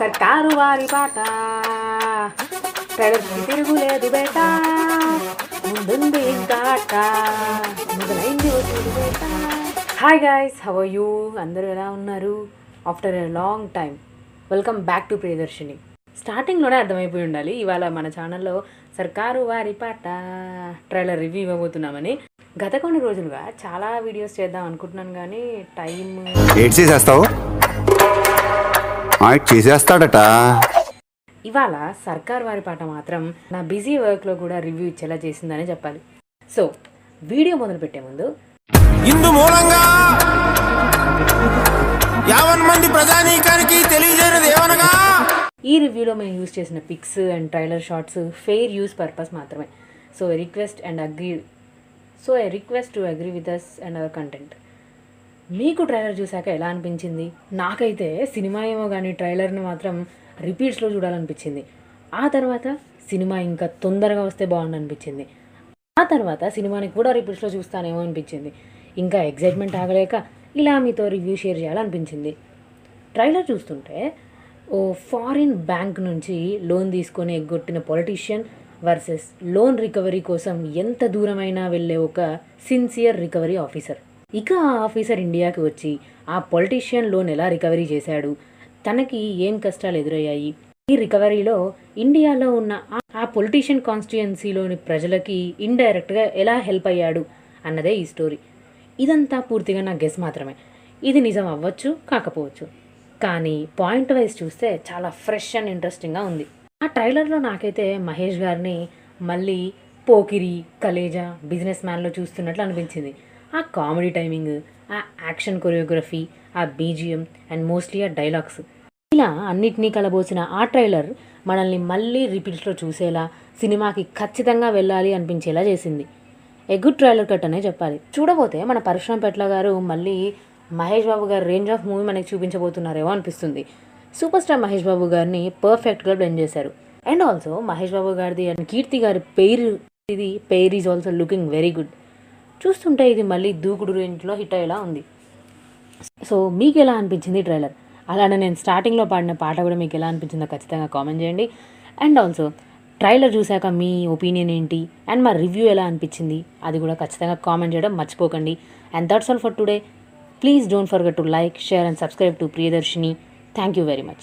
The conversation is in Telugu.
సర్కారు వారి పాట ట్రైలర్కి తిరుగులేదు బేట. ముందుంది ఇంకా ఆట మొదలైంది బేట. హాయ్ గాయస్ హవ్ యూ అందరూ ఎలా ఉన్నారు? After a long time welcome back to Priyadarshini స్టార్టింగ్లోనే అర్థమైపోయి ఉండాలి. ఇవాళ మన ఛానల్లో సర్కారు వారి పాట ట్రైలర్ రివ్యూ ఇవ్వబోతున్నామని. గత కొన్ని రోజులుగా చాలా వీడియోస్ చేద్దాం అనుకుంటున్నాను కానీ టైం చేసేస్తాడట. ఇవాళ సర్కార్ వారి పాట మాత్రం నా బిజీ వర్క్లో కూడా రివ్యూ ఇచ్చేలా చేసిందని చెప్పాలి. సో వీడియో మొదలు పెట్టే ముందు ఇందు మూలంగా యావన్ మంది ప్రజానీకానికి తెలియజేయనిది ఏమనగా? ఈ రివ్యూలో మేము యూస్ చేసిన pics and trailer shorts fair use purpose మాత్రమే. So request and agree so I request to agree with us and our content. మీకు ట్రైలర్ చూశాక ఎలా అనిపించింది? నాకైతే సినిమా ఏమో కానీ ట్రైలర్ని మాత్రం రిపీట్స్లో చూడాలనిపించింది. ఆ తర్వాత సినిమా ఇంకా తొందరగా వస్తే బాగుండు అనిపించింది ఆ తర్వాత సినిమాని కూడా రిపీట్స్లో చూస్తానేమో అనిపించింది. ఇంకా ఎగ్జైట్మెంట్ ఆగలేక ఇలా మీతో రివ్యూ షేర్ చేయాలనిపించింది. ట్రైలర్ చూస్తుంటే ఓ ఫారిన్ బ్యాంక్ నుంచి లోన్ తీసుకొని ఎగ్గొట్టిన పొలిటీషియన్ వర్సెస్ లోన్ రికవరీ కోసం ఎంత దూరమైనా వెళ్ళే ఒక సిన్సియర్ రికవరీ ఆఫీసర్. ఇక ఆ ఆఫీసర్ ఇండియాకి వచ్చి ఆ పొలిటీషియన్ లోన్ ఎలా రికవరీ చేశాడు? తనకి ఏం కష్టాలు ఎదురయ్యాయి? ఈ రికవరీలో ఇండియాలో ఉన్న ఆ- పొలిటీషియన్ కాన్స్టిట్యుయెన్సీలోని ప్రజలకి ఇండైరెక్ట్గా ఎలా హెల్ప్ అయ్యాడు అన్నదే ఈ స్టోరీ. ఇదంతా పూర్తిగా నా గెస్ మాత్రమే. ఇది నిజం అవ్వచ్చు కాకపోవచ్చు. కానీ పాయింట్ వైజ్ చూస్తే చాలా ఫ్రెష్ అండ్ ఇంట్రెస్టింగ్గా ఉంది. ఆ ట్రైలర్లో నాకైతే మహేష్ గారిని మళ్ళీ పోకిరి కలేజా బిజినెస్ మ్యాన్లో చూస్తున్నట్లు అనిపించింది. ఆ కామెడీ టైమింగ్ ఆ యాక్షన్ కొరియోగ్రఫీ ఆ బీజిఎం అండ్ మోస్ట్లీ ఆ డైలాగ్స్. ఇలా అన్నిటినీ కలబోసిన ఆ ట్రైలర్ మనల్ని మళ్ళీ రిపీట్స్లో చూసేలా సినిమాకి ఖచ్చితంగా వెళ్ళాలి అనిపించేలా చేసింది. ఏ గుడ్ ట్రైలర్ కట్ అనే చెప్పాలి. చూడబోతే మన పరిశ్రమ పెట్ల గారు మళ్ళీ మహేష్ బాబు గారు రేంజ్ ఆఫ్ మూవీ మనకి చూపించబోతున్నారేమో అనిపిస్తుంది. సూపర్ స్టార్ మహేష్ బాబు గారిని పర్ఫెక్ట్గా బ్లెండ్ చేశారు. అండ్ ఆల్సో మహేష్ బాబు గారిది అండ్ కీర్తి గారి పేరు ఇది pair is also looking very good. చూస్తుంటే ఇది మళ్ళీ దూకుడు రేంజ్లో హిట్ అయ్యేలా ఉంది. సో మీకు ఎలా అనిపించింది ట్రైలర్ అలానే నేను స్టార్టింగ్లో పాడిన పాట కూడా మీకు ఎలా అనిపించిందో ఖచ్చితంగా కామెంట్ చేయండి. అండ్ ఆల్సో ట్రైలర్ చూశాక మీ ఒపీనియన్ ఏంటి? అండ్ మా రివ్యూ ఎలా అనిపించింది? అది కూడా ఖచ్చితంగా కామెంట్ చేయడం మర్చిపోకండి. And that's all for today please don't forget to like share and subscribe to Priyadarshini thank you very much